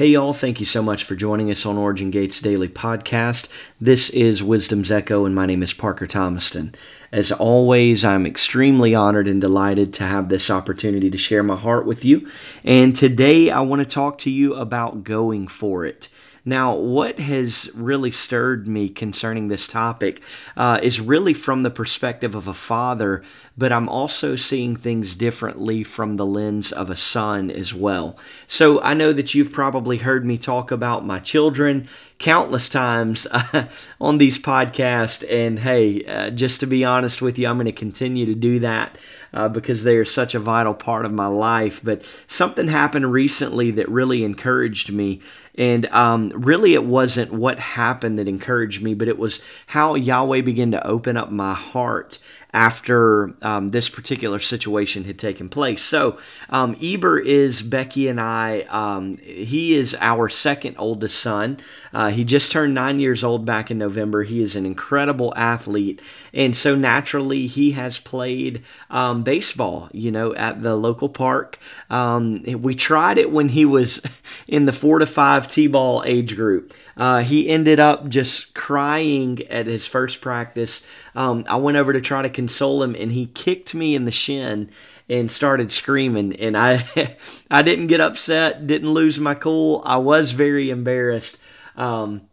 Hey, y'all, thank you so much for joining us on Origin Gates Daily Podcast. This is Wisdom's Echo, and my name is Parker Thomaston. As always, I'm extremely honored and delighted to have this opportunity to share my heart with you. And today I want to talk to you about going for it. Now, what has really stirred me concerning this topic uh, is really from the perspective of a father, but I'm also seeing things differently from the lens of a son as well. So I know that you've probably heard me talk about my children countless times uh, on these podcasts, and hey, uh, just to be honest with you, I'm going to continue to do that. Uh, because they are such a vital part of my life. But something happened recently that really encouraged me, and um, really, it wasn't what happened that encouraged me, but it was how Yahweh began to open up my heart after um, this particular situation had taken place. So, um, Eber is Becky and I. Um, he is our second oldest son. Uh, he just turned nine years old back in November. He is an incredible athlete. And so, naturally, he has played um, baseball, you know, at the local park. Um, we tried it when he was in the four to five T ball age group. Uh, he ended up just crying at his first practice. Um, I went over to try to console him, and he kicked me in the shin and started screaming. And I, I didn't get upset, didn't lose my cool. I was very embarrassed. Um,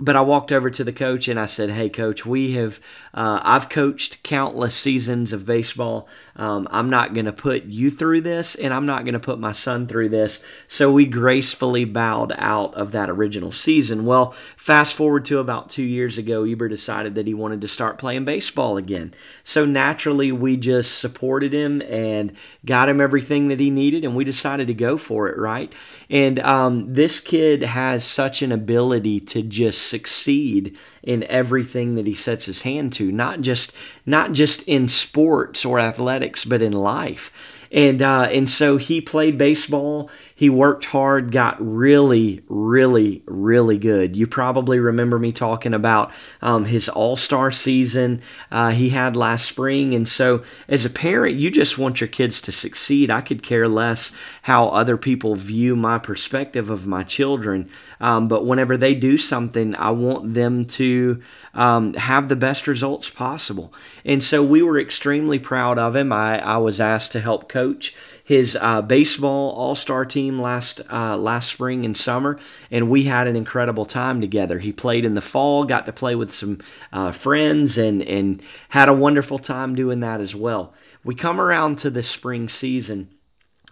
but I walked over to the coach and I said, "Hey, coach, we have uh, I've coached countless seasons of baseball. Um, I'm not going to put you through this, and I'm not going to put my son through this." So we gracefully bowed out of that original season. Well, fast forward to about two years ago, Eber decided that he wanted to start playing baseball again. So naturally, we just supported him and got him everything that he needed, and we decided to go for it. Right, and um, this kid has such an ability to just succeed in everything that he sets his hand to, not just not just in sports or athletics, but in life and uh, and so he played baseball. He worked hard, got really, really, really good. You probably remember me talking about um, his All Star season uh, he had last spring. And so, as a parent, you just want your kids to succeed. I could care less how other people view my perspective of my children, um, but whenever they do something, I want them to um, have the best results possible. And so, we were extremely proud of him. I, I was asked to help coach his uh, baseball all star team last uh, last spring and summer, and we had an incredible time together. He played in the fall, got to play with some uh, friends, and and had a wonderful time doing that as well. We come around to the spring season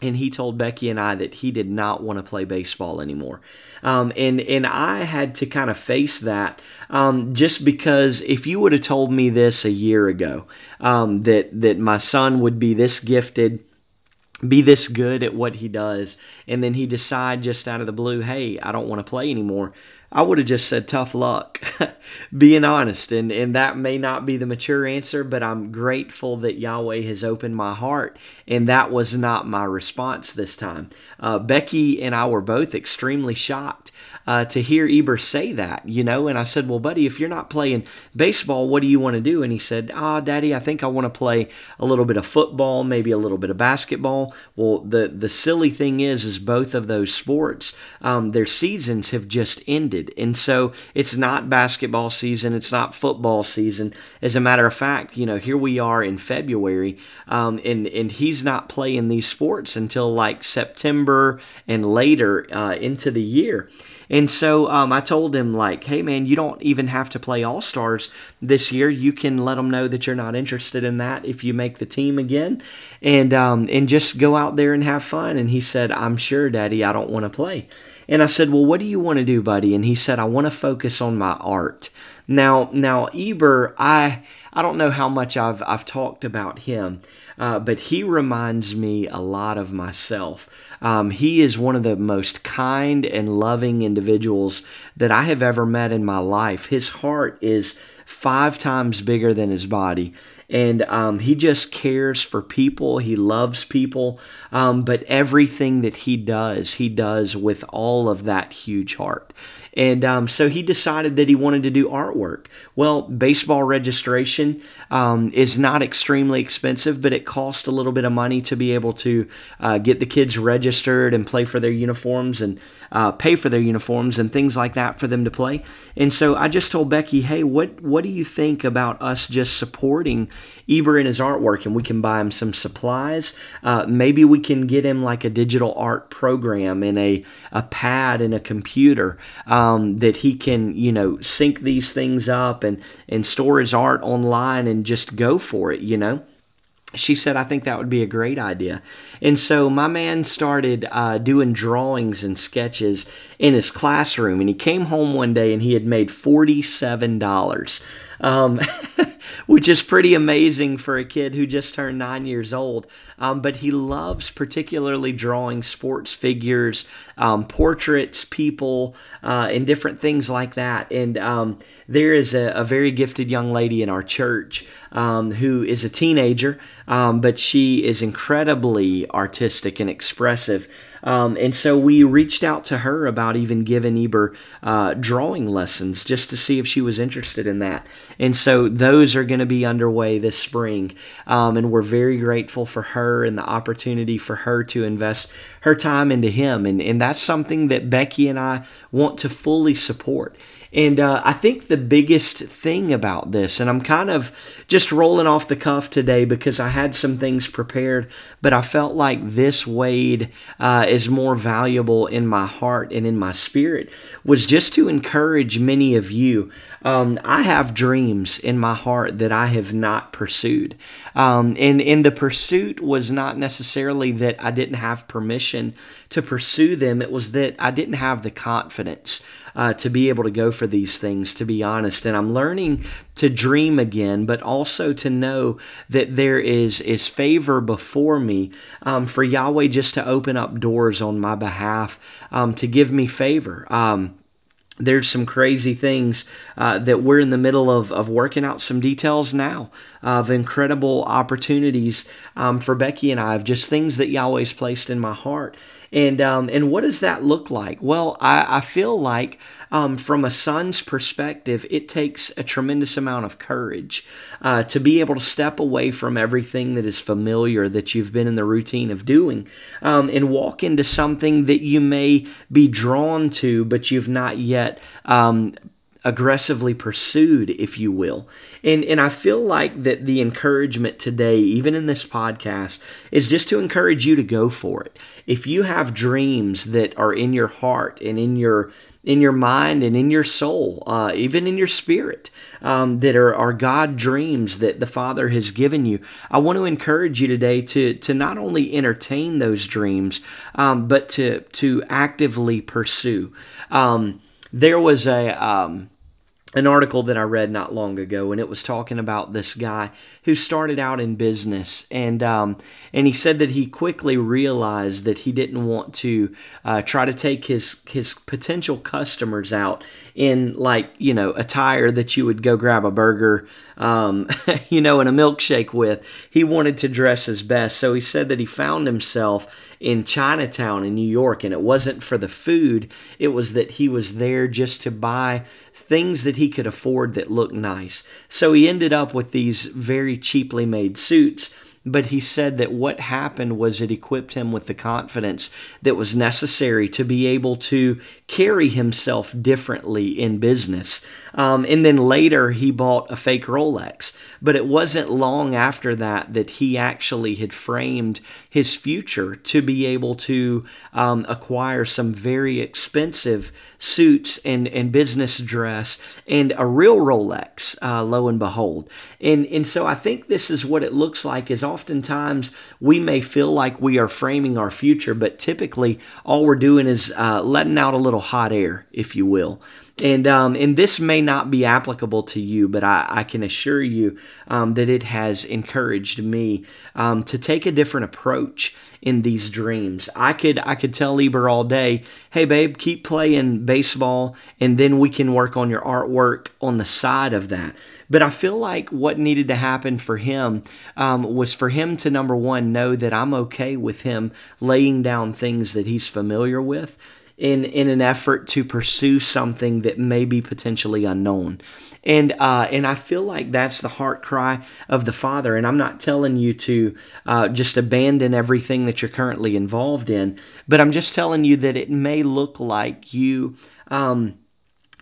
and he told Becky and I that he did not want to play baseball anymore. Um, and and I had to kind of face that um, just because if you would have told me this a year ago um, that that my son would be this gifted be this good at what he does and then he decide just out of the blue hey i don't want to play anymore I would have just said tough luck, being honest. And, and that may not be the mature answer, but I'm grateful that Yahweh has opened my heart. And that was not my response this time. Uh, Becky and I were both extremely shocked uh, to hear Eber say that, you know. And I said, Well, buddy, if you're not playing baseball, what do you want to do? And he said, Ah, oh, daddy, I think I want to play a little bit of football, maybe a little bit of basketball. Well, the, the silly thing is, is both of those sports, um, their seasons have just ended. And so it's not basketball season, it's not football season. As a matter of fact, you know, here we are in February, um, and, and he's not playing these sports until like September and later uh, into the year. And so um, I told him, like, hey, man, you don't even have to play All Stars this year. You can let them know that you're not interested in that if you make the team again and, um, and just go out there and have fun. And he said, I'm sure, Daddy, I don't want to play. And I said, well, what do you want to do, buddy? And he said, I want to focus on my art. Now, now Eber, I I don't know how much I've I've talked about him, uh, but he reminds me a lot of myself. Um, he is one of the most kind and loving individuals that I have ever met in my life. His heart is five times bigger than his body. And um, he just cares for people. He loves people. Um, but everything that he does, he does with all of that huge heart. And um, so he decided that he wanted to do artwork. Well, baseball registration um, is not extremely expensive, but it costs a little bit of money to be able to uh, get the kids registered and play for their uniforms and uh, pay for their uniforms and things like that for them to play. And so I just told Becky, hey, what what do you think about us just supporting Eber in his artwork, and we can buy him some supplies. Uh, maybe we can get him like a digital art program and a a pad and a computer um, that he can you know sync these things up and and store his art online and just go for it. You know she said, I think that would be a great idea. And so my man started uh, doing drawings and sketches in his classroom. And he came home one day and he had made $47 um, which is pretty amazing for a kid who just turned nine years old. Um, but he loves particularly drawing sports figures, um, portraits, people, uh, and different things like that. And um, there is a, a, very gifted young lady in our church um, who is a teenager, um, but she is incredibly artistic and expressive. Um, and so we reached out to her about even giving Eber uh, drawing lessons just to see if she was interested in that. And so those are going to be underway this spring. Um, and we're very grateful for her and the opportunity for her to invest her time into him. And, and that's something that Becky and I want to fully support. And uh, I think the biggest thing about this, and I'm kind of just rolling off the cuff today because I had some things prepared, but I felt like this Wade uh, is more valuable in my heart and in my spirit, was just to encourage many of you. Um, I have dreams in my heart that I have not pursued. Um, and, and the pursuit was not necessarily that I didn't have permission to pursue them, it was that I didn't have the confidence uh, to be able to go for these things, to be honest. And I'm learning to dream again, but also to know that there is, is favor before me um, for Yahweh just to open up doors on my behalf, um, to give me favor. Um, there's some crazy things uh, that we're in the middle of, of working out some details now of incredible opportunities um, for Becky and I of just things that Yahweh's placed in my heart. And um, and what does that look like? Well, I, I feel like um, from a son's perspective, it takes a tremendous amount of courage uh, to be able to step away from everything that is familiar that you've been in the routine of doing um, and walk into something that you may be drawn to, but you've not yet um, aggressively pursued, if you will. And and I feel like that the encouragement today, even in this podcast, is just to encourage you to go for it. If you have dreams that are in your heart and in your in your mind and in your soul, uh, even in your spirit, um, that are, are God dreams that the Father has given you. I want to encourage you today to, to not only entertain those dreams, um, but to, to actively pursue. Um, there was a, um, an article that I read not long ago, and it was talking about this guy who started out in business, and um, and he said that he quickly realized that he didn't want to uh, try to take his his potential customers out in like you know attire that you would go grab a burger, um, you know, and a milkshake with. He wanted to dress his best, so he said that he found himself in Chinatown in New York, and it wasn't for the food, it was that he was there just to buy things that he could afford that looked nice. So he ended up with these very cheaply made suits but he said that what happened was it equipped him with the confidence that was necessary to be able to carry himself differently in business. Um, and then later he bought a fake Rolex. But it wasn't long after that that he actually had framed his future to be able to um, acquire some very expensive suits and, and business dress and a real Rolex, uh, lo and behold. And, and so I think this is what it looks like is oftentimes we may feel like we are framing our future, but typically all we're doing is uh, letting out a little hot air, if you will. And um, and this may not be applicable to you, but I, I can assure you um, that it has encouraged me um, to take a different approach in these dreams. I could I could tell Eber all day, hey babe, keep playing baseball, and then we can work on your artwork on the side of that. But I feel like what needed to happen for him um, was for him to number one know that I'm okay with him laying down things that he's familiar with in in an effort to pursue something that may be potentially unknown and uh, and I feel like that's the heart cry of the Father. And I'm not telling you to uh, just abandon everything that you're currently involved in, but I'm just telling you that it may look like you um,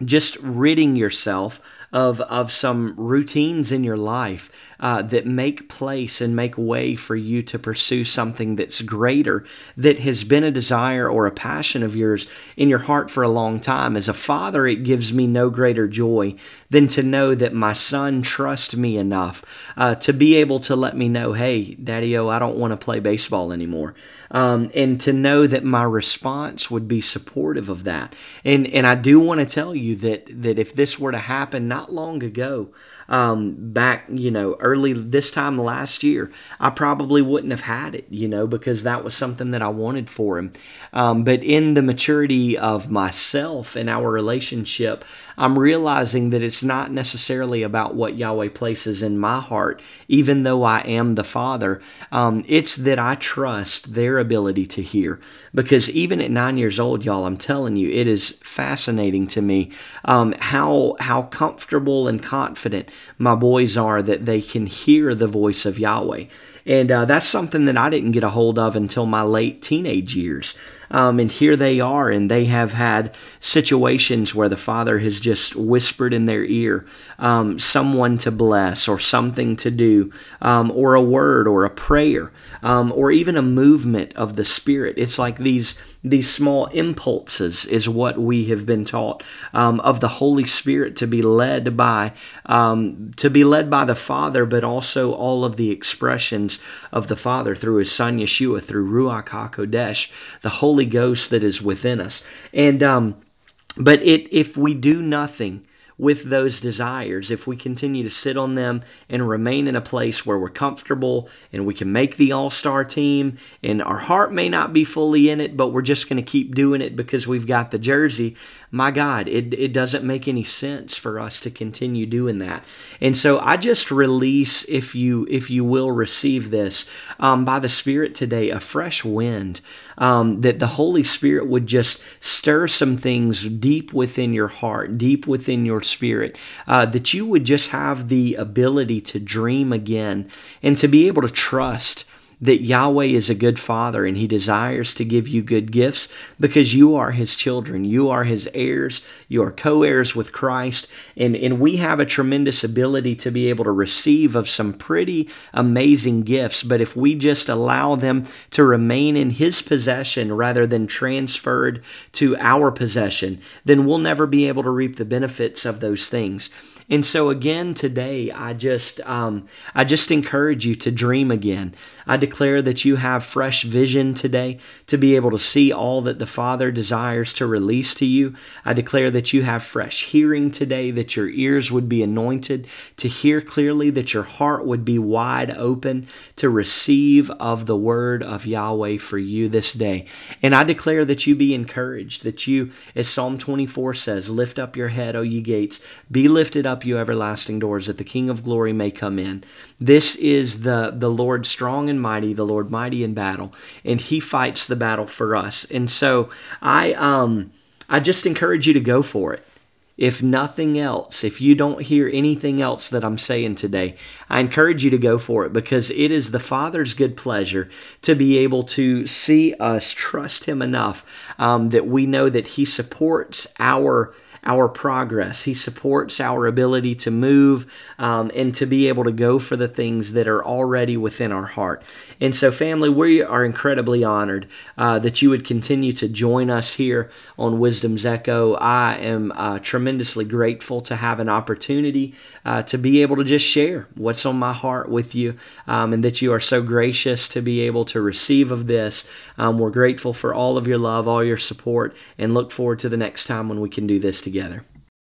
just ridding yourself of of some routines in your life uh, that make place and make way for you to pursue something that's greater, that has been a desire or a passion of yours in your heart for a long time. As a father, it gives me no greater joy than to know that my son trusts me enough uh, to be able to let me know, hey, Daddy O, I don't want to play baseball anymore. Um, and to know that my response would be supportive of that. And and I do want to tell you that that if this were to happen not long ago, um, back, you know, early this time last year, I probably wouldn't have had it, you know, because that was something that I wanted for him. Um, but in the maturity of myself and our relationship, I'm realizing that it's not necessarily about what Yahweh places in my heart, even though I am the Father. Um, it's that I trust their ability to hear. Because even at nine years old, y'all, I'm telling you, it is fascinating to me um, how how comfortable and confident my boys are that they can hear the voice of Yahweh. And uh, that's something that I didn't get a hold of until my late teenage years. Um, and here they are, and they have had situations where the Father has just whispered in their ear um, someone to bless, or something to do, um, or a word, or a prayer, um, or even a movement of the Spirit. It's like these these small impulses is what we have been taught um, of the Holy Spirit to be led by um, to be led by the Father, but also all of the expressions of the Father through His Son Yeshua, through Ruach Hakodesh, the Holy Ghost that is within us. And um, but it if we do nothing with those desires, if we continue to sit on them and remain in a place where we're comfortable and we can make the all star team, and our heart may not be fully in it, but we're just going to keep doing it because we've got the jersey, my God, it, it doesn't make any sense for us to continue doing that. And so I just release, if you if you will receive this um, by the Spirit today, a fresh wind um, that the Holy Spirit would just stir some things deep within your heart, deep within your spirit, uh, that you would just have the ability to dream again and to be able to trust that Yahweh is a good father and he desires to give you good gifts because you are his children. You are his heirs. You are co heirs with Christ. And, and we have a tremendous ability to be able to receive of some pretty amazing gifts. But if we just allow them to remain in his possession rather than transferred to our possession, then we'll never be able to reap the benefits of those things. And so again today, I just um, I just encourage you to dream again. I declare that you have fresh vision today to be able to see all that the Father desires to release to you. I declare that you have fresh hearing today, that your ears would be anointed to hear clearly, that your heart would be wide open to receive of the word of Yahweh for you this day. And I declare that you be encouraged, that you, as Psalm 24 says, lift up your head, O ye gates, be lifted up up, you everlasting doors, that the King of glory may come in. This is the, the Lord strong and mighty, the Lord mighty in battle, and he fights the battle for us. And so I um I just encourage you to go for it. If nothing else, if you don't hear anything else that I'm saying today, I encourage you to go for it because it is the Father's good pleasure to be able to see us trust Him enough um, that we know that He supports our our progress. He supports our ability to move um, and to be able to go for the things that are already within our heart. And so, family, we are incredibly honored uh, that you would continue to join us here on Wisdom's Echo. I am uh, tremendously grateful to have an opportunity uh, to be able to just share what's on my heart with you um, and that you are so gracious to be able to receive of this. Um, we're grateful for all of your love, all your support, and look forward to the next time when we can do this together together.